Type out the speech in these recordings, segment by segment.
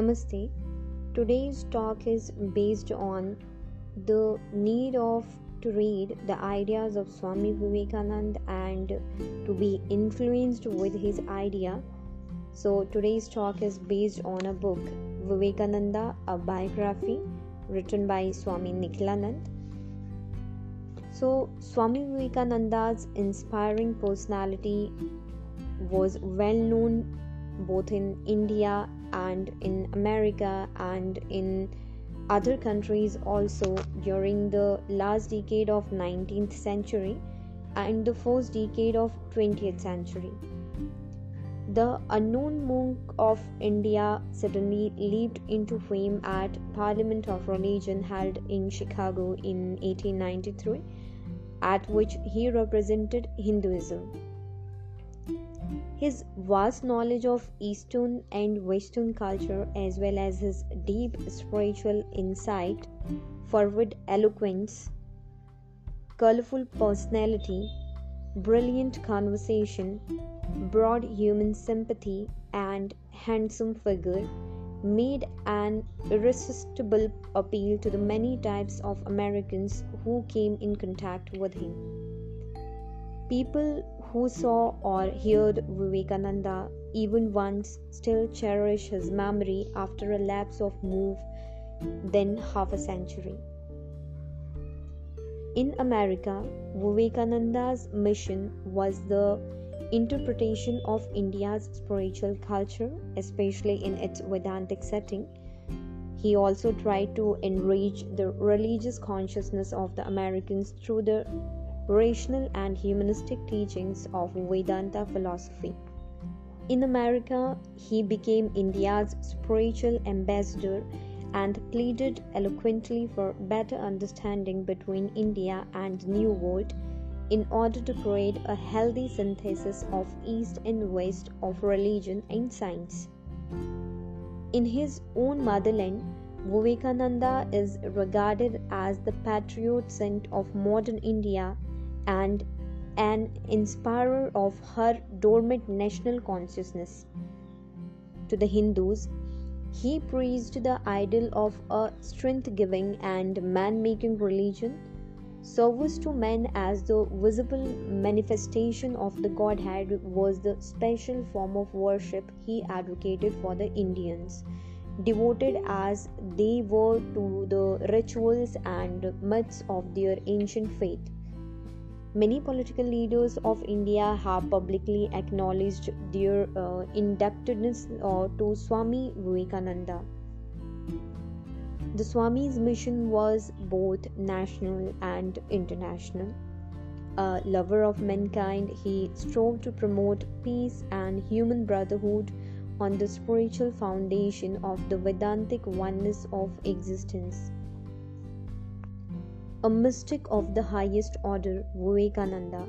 Namaste. Today's talk is based on the need of to read the ideas of Swami Vivekananda and to be influenced with his idea. So today's talk is based on a book Vivekananda a biography written by Swami Nikhilanand. So Swami Vivekananda's inspiring personality was well known both in India and in America and in other countries also during the last decade of 19th century and the first decade of 20th century. The unknown monk of india suddenly leaped into fame at parliament of religion held in chicago in 1893 at which he represented hinduism his vast knowledge of Eastern and Western culture, as well as his deep spiritual insight, fervid eloquence, colorful personality, brilliant conversation, broad human sympathy, and handsome figure made an irresistible appeal to the many types of Americans who came in contact with him. People who saw or heard Vivekananda even once still cherish his memory after a lapse of more than half a century. In America, Vivekananda's mission was the interpretation of India's spiritual culture, especially in its Vedantic setting. He also tried to enrich the religious consciousness of the Americans through the rational and humanistic teachings of Vedanta philosophy. In America, he became India's spiritual ambassador and pleaded eloquently for better understanding between India and New World in order to create a healthy synthesis of East and West of religion and science. In his own motherland, Vivekananda is regarded as the patriot saint of modern India and an inspirer of her dormant national consciousness. To the Hindus, he preached the ideal of a strength giving and man making religion, service to men as the visible manifestation of the Godhead was the special form of worship he advocated for the Indians, devoted as they were to the rituals and myths of their ancient faith. Many political leaders of India have publicly acknowledged their uh, indebtedness uh, to Swami Vivekananda. The Swami's mission was both national and international. A lover of mankind, he strove to promote peace and human brotherhood on the spiritual foundation of the Vedantic oneness of existence. A mystic of the highest order, Vivekananda,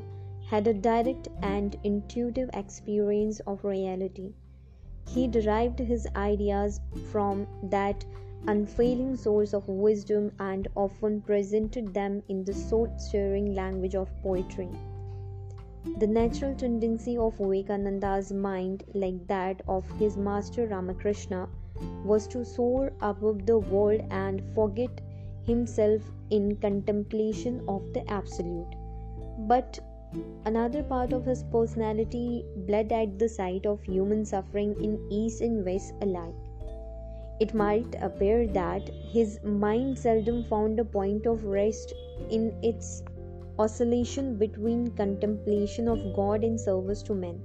had a direct and intuitive experience of reality. He derived his ideas from that unfailing source of wisdom and often presented them in the soul stirring language of poetry. The natural tendency of Vivekananda's mind, like that of his master Ramakrishna, was to soar above the world and forget himself in contemplation of the Absolute. But another part of his personality bled at the sight of human suffering in East and West alike. It might appear that his mind seldom found a point of rest in its oscillation between contemplation of God and service to men.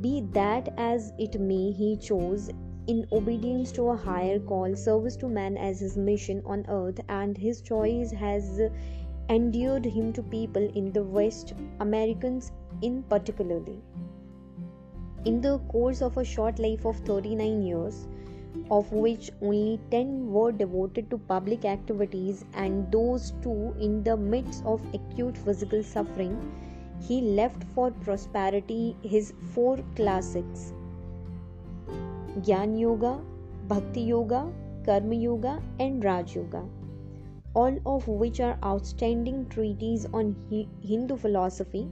Be that as it may, he chose in obedience to a higher call, service to man as his mission on earth, and his choice has endeared him to people in the West, Americans in particularly. In the course of a short life of 39 years, of which only 10 were devoted to public activities, and those two in the midst of acute physical suffering, he left for prosperity his four classics Gyan Yoga, Bhakti Yoga, Karma Yoga, and Raj Yoga, all of which are outstanding treatises on Hindu philosophy.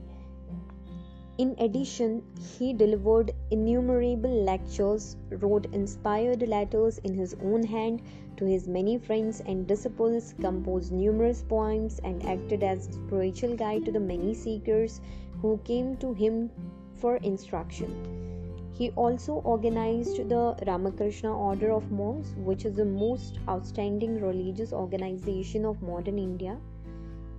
In addition, he delivered innumerable lectures, wrote inspired letters in his own hand to his many friends and disciples, composed numerous poems, and acted as a spiritual guide to the many seekers who came to him for instruction. He also organized the Ramakrishna Order of Monks, which is the most outstanding religious organization of modern India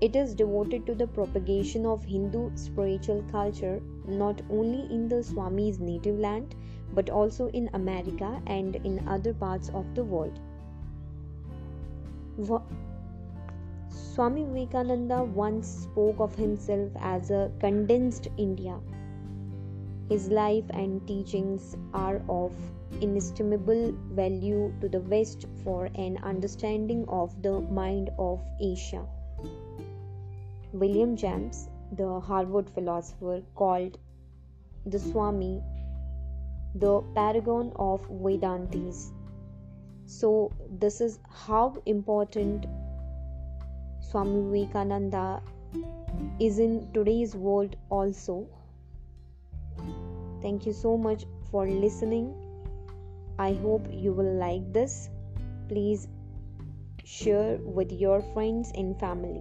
it is devoted to the propagation of Hindu spiritual culture not only in the Swami's native land but also in America and in other parts of the world. Swami Vivekananda once spoke of himself as a condensed India. His life and teachings are of inestimable value to the West for an understanding of the mind of Asia. William James, the Harvard philosopher, called the Swami the paragon of Vedantis. So, this is how important Swami Vivekananda is in today's world, also. Thank you so much for listening. I hope you will like this. Please share with your friends and family.